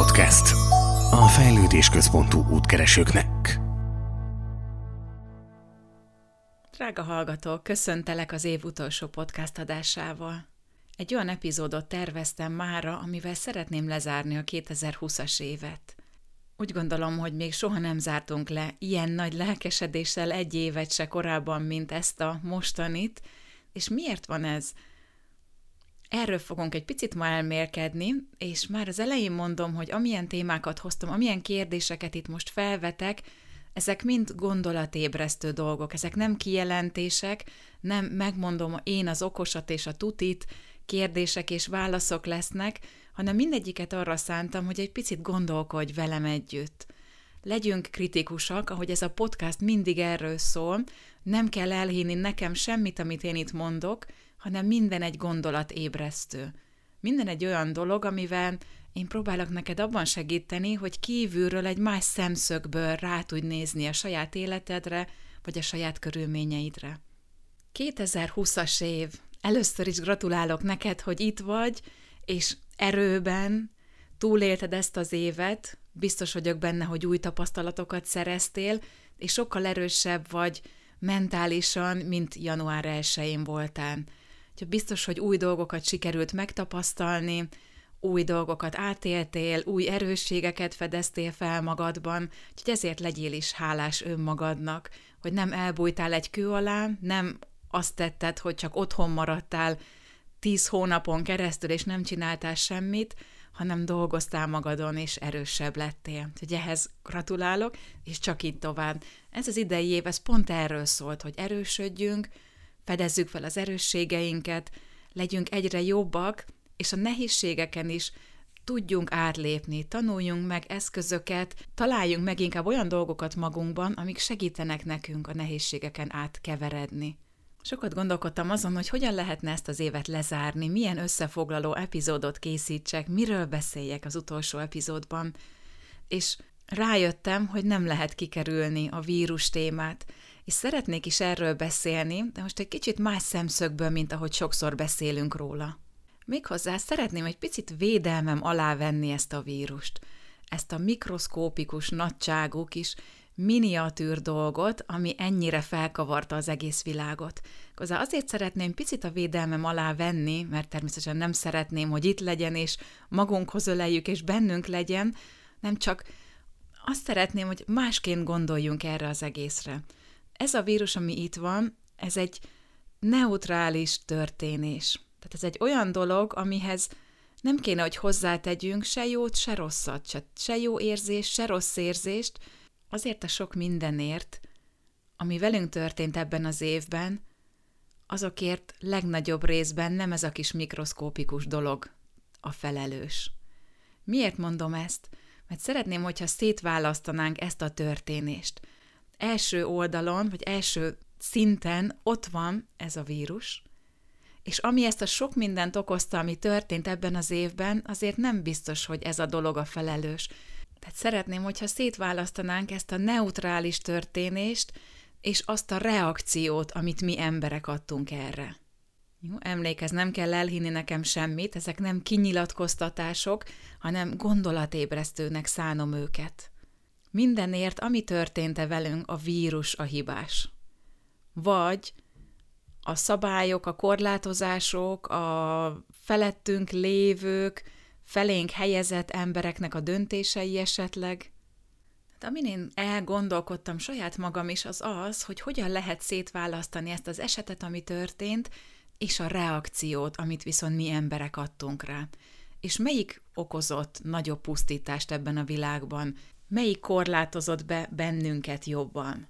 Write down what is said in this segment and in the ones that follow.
Podcast. A Fejlődés Központú útkeresőknek. Drága hallgatók, köszöntelek az év utolsó podcast adásával. Egy olyan epizódot terveztem mára, amivel szeretném lezárni a 2020-as évet. Úgy gondolom, hogy még soha nem zártunk le ilyen nagy lelkesedéssel egy évet se korábban, mint ezt a mostanit, és miért van ez? Erről fogunk egy picit ma elmérkedni, és már az elején mondom, hogy amilyen témákat hoztam, amilyen kérdéseket itt most felvetek, ezek mind gondolatébresztő dolgok, ezek nem kijelentések, nem megmondom én az okosat és a tutit, kérdések és válaszok lesznek, hanem mindegyiket arra szántam, hogy egy picit gondolkodj velem együtt. Legyünk kritikusak, ahogy ez a podcast mindig erről szól, nem kell elhinni nekem semmit, amit én itt mondok, hanem minden egy gondolat ébresztő. Minden egy olyan dolog, amivel én próbálok neked abban segíteni, hogy kívülről egy más szemszögből rá tudj nézni a saját életedre, vagy a saját körülményeidre. 2020-as év. Először is gratulálok neked, hogy itt vagy, és erőben túlélted ezt az évet, biztos vagyok benne, hogy új tapasztalatokat szereztél, és sokkal erősebb vagy mentálisan, mint január 1-én voltál. Biztos, hogy új dolgokat sikerült megtapasztalni, új dolgokat átéltél, új erősségeket fedeztél fel magadban, úgyhogy ezért legyél is hálás önmagadnak, hogy nem elbújtál egy kő alá, nem azt tetted, hogy csak otthon maradtál tíz hónapon keresztül, és nem csináltál semmit, hanem dolgoztál magadon, és erősebb lettél. Úgyhogy ehhez gratulálok, és csak így tovább. Ez az idei év, ez pont erről szólt, hogy erősödjünk, fedezzük fel az erősségeinket, legyünk egyre jobbak, és a nehézségeken is tudjunk átlépni, tanuljunk meg eszközöket, találjunk meg inkább olyan dolgokat magunkban, amik segítenek nekünk a nehézségeken átkeveredni. Sokat gondolkodtam azon, hogy hogyan lehetne ezt az évet lezárni, milyen összefoglaló epizódot készítsek, miről beszéljek az utolsó epizódban, és rájöttem, hogy nem lehet kikerülni a vírus témát, és szeretnék is erről beszélni, de most egy kicsit más szemszögből, mint ahogy sokszor beszélünk róla. Méghozzá szeretném egy picit védelmem alá venni ezt a vírust, ezt a mikroszkópikus nagyságú kis miniatűr dolgot, ami ennyire felkavarta az egész világot. Hozzá azért szeretném picit a védelmem alá venni, mert természetesen nem szeretném, hogy itt legyen, és magunkhoz öleljük, és bennünk legyen, nem csak azt szeretném, hogy másként gondoljunk erre az egészre. Ez a vírus, ami itt van, ez egy neutrális történés. Tehát ez egy olyan dolog, amihez nem kéne, hogy hozzátegyünk se jót, se rosszat, se, se jó érzést, se rossz érzést, azért a sok mindenért, ami velünk történt ebben az évben, azokért legnagyobb részben nem ez a kis mikroszkópikus dolog a felelős. Miért mondom ezt? Mert szeretném, hogyha szétválasztanánk ezt a történést. Első oldalon, vagy első szinten ott van ez a vírus, és ami ezt a sok mindent okozta, ami történt ebben az évben, azért nem biztos, hogy ez a dolog a felelős. Tehát szeretném, hogyha szétválasztanánk ezt a neutrális történést, és azt a reakciót, amit mi emberek adtunk erre. Jó, emlékezz, nem kell elhinni nekem semmit, ezek nem kinyilatkoztatások, hanem gondolatébresztőnek szánom őket. Mindenért, ami történt-e velünk, a vírus a hibás. Vagy a szabályok, a korlátozások, a felettünk lévők, felénk helyezett embereknek a döntései esetleg. Hát amin én elgondolkodtam saját magam is, az az, hogy hogyan lehet szétválasztani ezt az esetet, ami történt, és a reakciót, amit viszont mi emberek adtunk rá. És melyik okozott nagyobb pusztítást ebben a világban? Melyik korlátozott be bennünket jobban?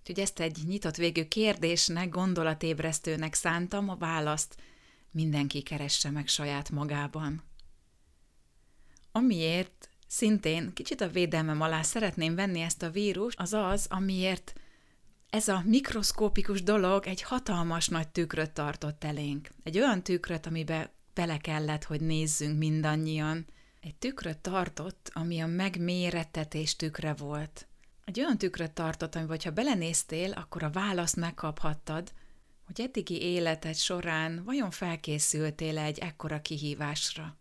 Úgyhogy ezt egy nyitott végű kérdésnek, gondolatébresztőnek szántam, a választ mindenki keresse meg saját magában. Amiért szintén kicsit a védelmem alá szeretném venni ezt a vírus, az az, amiért ez a mikroszkópikus dolog egy hatalmas nagy tükröt tartott elénk. Egy olyan tükröt, amibe bele kellett, hogy nézzünk mindannyian. Egy tükröt tartott, ami a megmérettetés tükre volt. Egy olyan tükröt tartott, amiben, ha belenéztél, akkor a választ megkaphattad, hogy eddigi életed során vajon felkészültél egy ekkora kihívásra.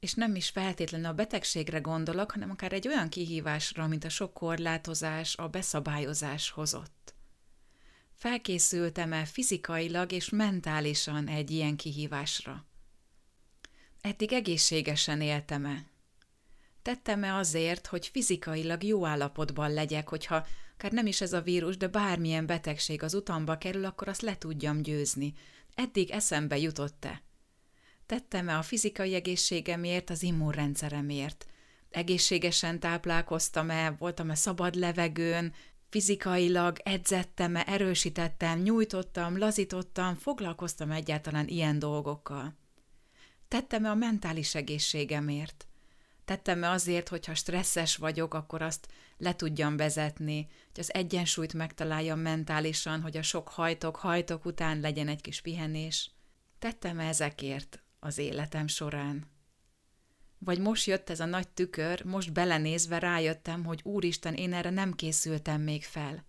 és nem is feltétlenül a betegségre gondolok, hanem akár egy olyan kihívásra, mint a sok korlátozás, a beszabályozás hozott. Felkészültem-e fizikailag és mentálisan egy ilyen kihívásra? Eddig egészségesen éltem-e? Tettem-e azért, hogy fizikailag jó állapotban legyek, hogyha akár nem is ez a vírus, de bármilyen betegség az utamba kerül, akkor azt le tudjam győzni. Eddig eszembe jutott-e? Tettem-e a fizikai egészségemért, az immunrendszeremért? Egészségesen táplálkoztam-e, voltam-e szabad levegőn, fizikailag edzettem-e, erősítettem, nyújtottam, lazítottam, foglalkoztam egyáltalán ilyen dolgokkal? Tettem-e a mentális egészségemért? Tettem-e azért, hogyha stresszes vagyok, akkor azt le tudjam vezetni, hogy az egyensúlyt megtaláljam mentálisan, hogy a sok hajtok, hajtok után legyen egy kis pihenés? Tettem-e ezekért az életem során? Vagy most jött ez a nagy tükör, most belenézve rájöttem, hogy úristen, én erre nem készültem még fel.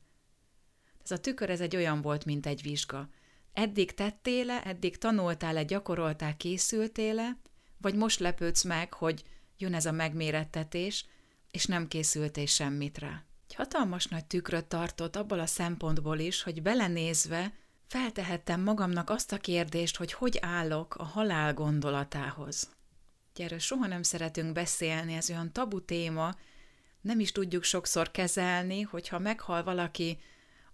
Ez a tükör ez egy olyan volt, mint egy vizsga. Eddig tettél-e, eddig tanultál-e, gyakoroltál, készültél-e, vagy most lepődsz meg, hogy jön ez a megmérettetés, és nem készültél semmit rá. Egy hatalmas nagy tükröt tartott abból a szempontból is, hogy belenézve feltehettem magamnak azt a kérdést, hogy hogy állok a halál gondolatához. Erről soha nem szeretünk beszélni, ez olyan tabu téma, nem is tudjuk sokszor kezelni, hogyha meghal valaki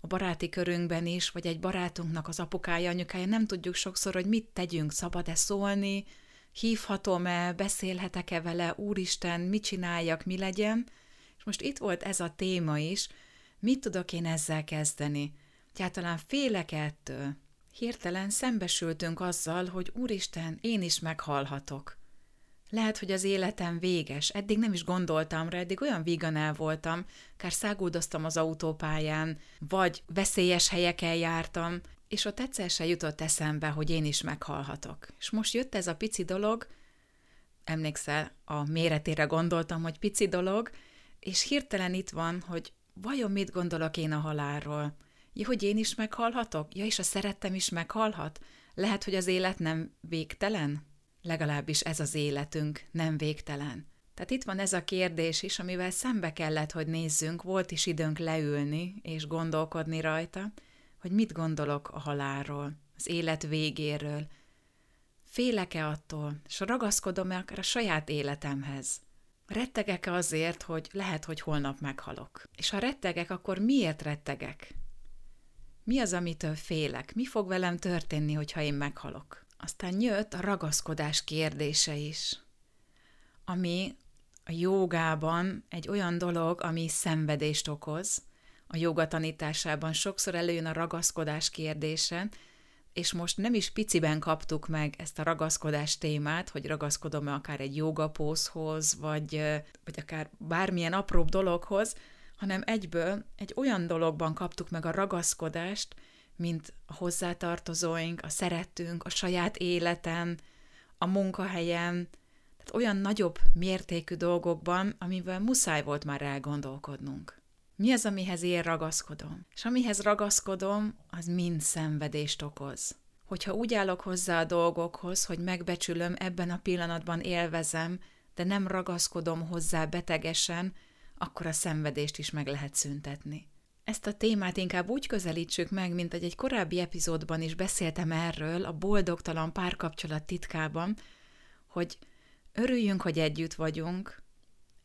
a baráti körünkben is, vagy egy barátunknak az apukája, anyukája, nem tudjuk sokszor, hogy mit tegyünk, szabad-e szólni, hívhatom-e, beszélhetek-e vele, úristen, mit csináljak, mi legyen. És most itt volt ez a téma is, mit tudok én ezzel kezdeni? Egyáltalán félek ettől. Hirtelen szembesültünk azzal, hogy úristen, én is meghalhatok. Lehet, hogy az életem véges, eddig nem is gondoltam rá, eddig olyan vígan el voltam, kár száguldoztam az autópályán, vagy veszélyes helyeken jártam, és ott egyszer se jutott eszembe, hogy én is meghalhatok. És most jött ez a pici dolog, emlékszel, a méretére gondoltam, hogy pici dolog, és hirtelen itt van, hogy vajon mit gondolok én a halálról? Ja, hogy én is meghalhatok? Ja, és a szerettem is meghalhat? Lehet, hogy az élet nem végtelen? Legalábbis ez az életünk nem végtelen. Tehát itt van ez a kérdés is, amivel szembe kellett, hogy nézzünk, volt is időnk leülni és gondolkodni rajta, hogy mit gondolok a halálról, az élet végéről. Félek-e attól, és ragaszkodom-e akár a saját életemhez? Rettegek-e azért, hogy lehet, hogy holnap meghalok? És ha rettegek, akkor miért rettegek? Mi az, amitől félek? Mi fog velem történni, hogyha én meghalok? Aztán jött a ragaszkodás kérdése is, ami a jogában egy olyan dolog, ami szenvedést okoz, a joga tanításában sokszor előjön a ragaszkodás kérdése, és most nem is piciben kaptuk meg ezt a ragaszkodás témát, hogy ragaszkodom-e akár egy jogapózhoz, vagy, vagy akár bármilyen apróbb dologhoz, hanem egyből egy olyan dologban kaptuk meg a ragaszkodást, mint a hozzátartozóink, a szerettünk, a saját életem, a munkahelyem, tehát olyan nagyobb mértékű dolgokban, amivel muszáj volt már elgondolkodnunk. Mi az, amihez én ragaszkodom? És amihez ragaszkodom, az mind szenvedést okoz. Hogyha úgy állok hozzá a dolgokhoz, hogy megbecsülöm, ebben a pillanatban élvezem, de nem ragaszkodom hozzá betegesen, akkor a szenvedést is meg lehet szüntetni. Ezt a témát inkább úgy közelítsük meg, mint hogy egy korábbi epizódban is beszéltem erről, a boldogtalan párkapcsolat titkában, hogy örüljünk, hogy együtt vagyunk,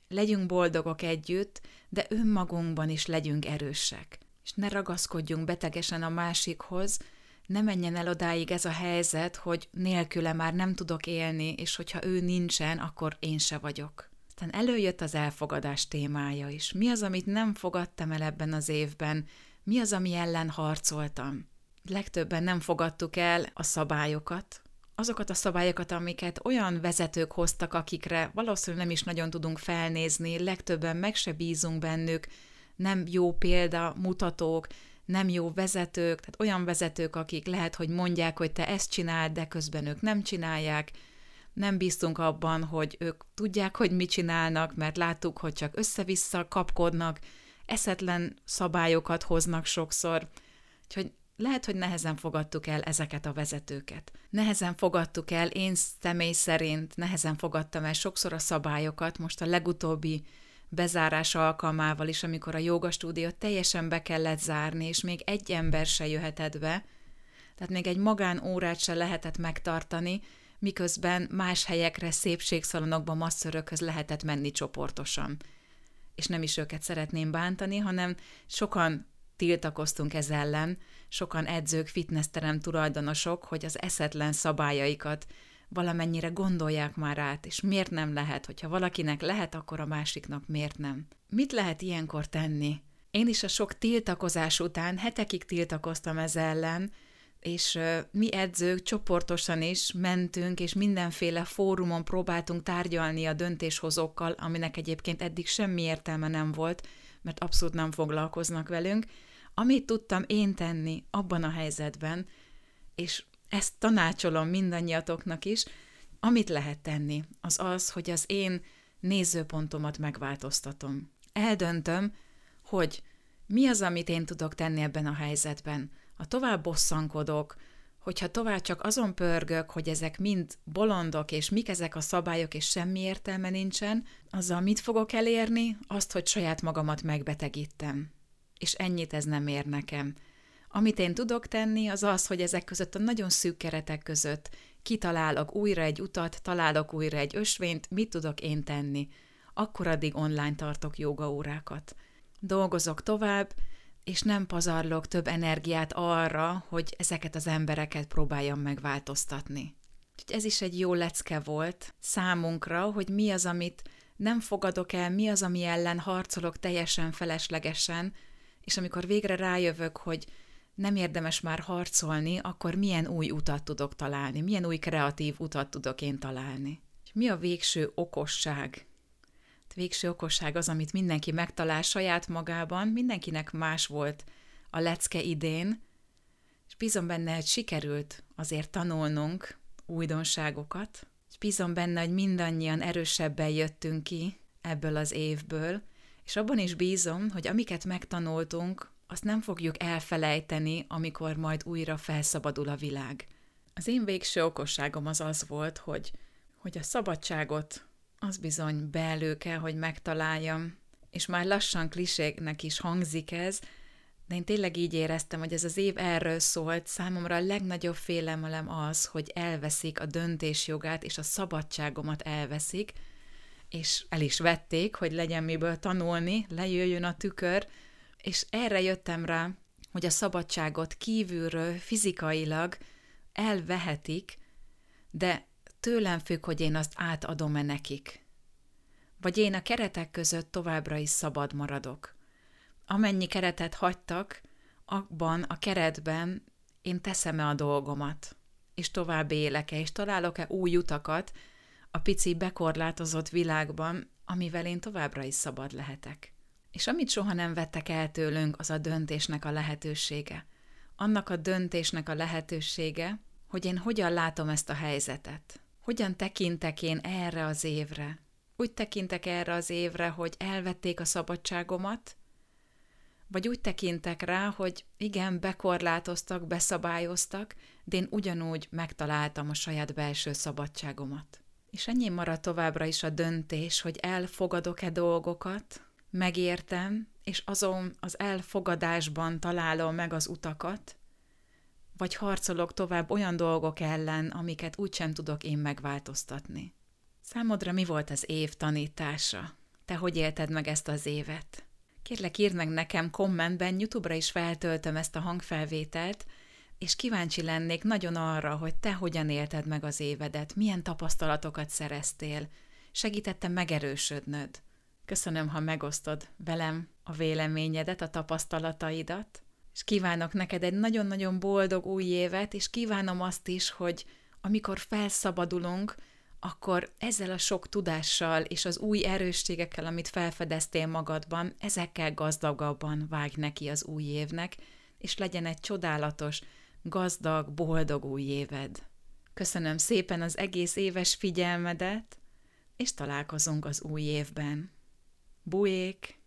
legyünk boldogok együtt, de önmagunkban is legyünk erősek. És ne ragaszkodjunk betegesen a másikhoz, ne menjen el odáig ez a helyzet, hogy nélküle már nem tudok élni, és hogyha ő nincsen, akkor én se vagyok. Aztán előjött az elfogadás témája is. Mi az, amit nem fogadtam el ebben az évben? Mi az, ami ellen harcoltam? Legtöbben nem fogadtuk el a szabályokat, azokat a szabályokat, amiket olyan vezetők hoztak, akikre valószínűleg nem is nagyon tudunk felnézni, legtöbben meg se bízunk bennük, nem jó példa, mutatók, nem jó vezetők, tehát olyan vezetők, akik lehet, hogy mondják, hogy te ezt csináld, de közben ők nem csinálják, nem bíztunk abban, hogy ők tudják, hogy mit csinálnak, mert láttuk, hogy csak össze-vissza kapkodnak, eszetlen szabályokat hoznak sokszor. Úgyhogy lehet, hogy nehezen fogadtuk el ezeket a vezetőket. Nehezen fogadtuk el, én személy szerint nehezen fogadtam el sokszor a szabályokat, most a legutóbbi bezárás alkalmával is, amikor a jogastúdiót teljesen be kellett zárni, és még egy ember se jöhetett be, tehát még egy magánórát se lehetett megtartani, miközben más helyekre, szépségszalonokba, masszörökhöz lehetett menni csoportosan. És nem is őket szeretném bántani, hanem sokan tiltakoztunk ez ellen, sokan edzők, fitnessterem tulajdonosok, hogy az eszetlen szabályaikat valamennyire gondolják már át, és miért nem lehet, hogyha valakinek lehet, akkor a másiknak miért nem. Mit lehet ilyenkor tenni? Én is a sok tiltakozás után hetekig tiltakoztam ez ellen, és mi edzők csoportosan is mentünk, és mindenféle fórumon próbáltunk tárgyalni a döntéshozókkal, aminek egyébként eddig semmi értelme nem volt, mert abszolút nem foglalkoznak velünk. Amit tudtam én tenni abban a helyzetben, és ezt tanácsolom mindannyiatoknak is, amit lehet tenni, az az, hogy az én nézőpontomat megváltoztatom. Eldöntöm, hogy mi az, amit én tudok tenni ebben a helyzetben. Ha tovább bosszankodok, hogyha tovább csak azon pörgök, hogy ezek mind bolondok, és mik ezek a szabályok, és semmi értelme nincsen, azzal mit fogok elérni? Azt, hogy saját magamat megbetegítem. És ennyit ez nem ér nekem. Amit én tudok tenni, az az, hogy ezek között a nagyon szűk keretek között kitalálok újra egy utat, találok újra egy ösvényt, mit tudok én tenni. Akkor addig online tartok jogaórákat. Dolgozok tovább, és nem pazarlok több energiát arra, hogy ezeket az embereket próbáljam megváltoztatni. Úgyhogy ez is egy jó lecke volt számunkra, hogy mi az, amit nem fogadok el, mi az, ami ellen harcolok teljesen feleslegesen, és amikor végre rájövök, hogy nem érdemes már harcolni, akkor milyen új utat tudok találni, milyen új kreatív utat tudok én találni. Mi a végső okosság? Végső okosság az, amit mindenki megtalál saját magában, mindenkinek más volt a lecke idén, és bízom benne, hogy sikerült azért tanulnunk újdonságokat, és bízom benne, hogy mindannyian erősebben jöttünk ki ebből az évből, és abban is bízom, hogy amiket megtanultunk, azt nem fogjuk elfelejteni, amikor majd újra felszabadul a világ. Az én végső okosságom az az volt, hogy, hogy a szabadságot az bizony belő kell, hogy megtaláljam, és már lassan kliségnek is hangzik ez, de én tényleg így éreztem, hogy ez az év erről szólt, számomra a legnagyobb félemelem az, hogy elveszik a döntésjogát, és a szabadságomat elveszik, és el is vették, hogy legyen miből tanulni, lejöjjön a tükör, és erre jöttem rá, hogy a szabadságot kívülről fizikailag elvehetik, de tőlem függ, hogy én azt átadom-e nekik. Vagy én a keretek között továbbra is szabad maradok. Amennyi keretet hagytak, abban a keretben én teszem-e a dolgomat, és tovább élek-e, és találok-e új utakat a pici bekorlátozott világban, amivel én továbbra is szabad lehetek. És amit soha nem vettek el tőlünk, az a döntésnek a lehetősége. Annak a döntésnek a lehetősége, hogy én hogyan látom ezt a helyzetet. Hogyan tekintek én erre az évre. Úgy tekintek erre az évre, hogy elvették a szabadságomat, vagy úgy tekintek rá, hogy igen, bekorlátoztak, beszabályoztak, de én ugyanúgy megtaláltam a saját belső szabadságomat. És ennyi marad továbbra is a döntés, hogy elfogadok-e dolgokat, megértem, és azon az elfogadásban találom meg az utakat, vagy harcolok tovább olyan dolgok ellen, amiket úgysem tudok én megváltoztatni. Számodra mi volt az év tanítása? Te hogy élted meg ezt az évet? Kérlek, írd meg nekem kommentben, YouTube-ra is feltöltöm ezt a hangfelvételt, és kíváncsi lennék nagyon arra, hogy te hogyan élted meg az évedet, milyen tapasztalatokat szereztél, segítettem megerősödnöd. Köszönöm, ha megosztod velem a véleményedet, a tapasztalataidat, és kívánok neked egy nagyon-nagyon boldog új évet, és kívánom azt is, hogy amikor felszabadulunk, akkor ezzel a sok tudással és az új erősségekkel, amit felfedeztél magadban, ezekkel gazdagabban vágj neki az új évnek, és legyen egy csodálatos, gazdag, boldog új éved. Köszönöm szépen az egész éves figyelmedet, és találkozunk az új évben. Bujék!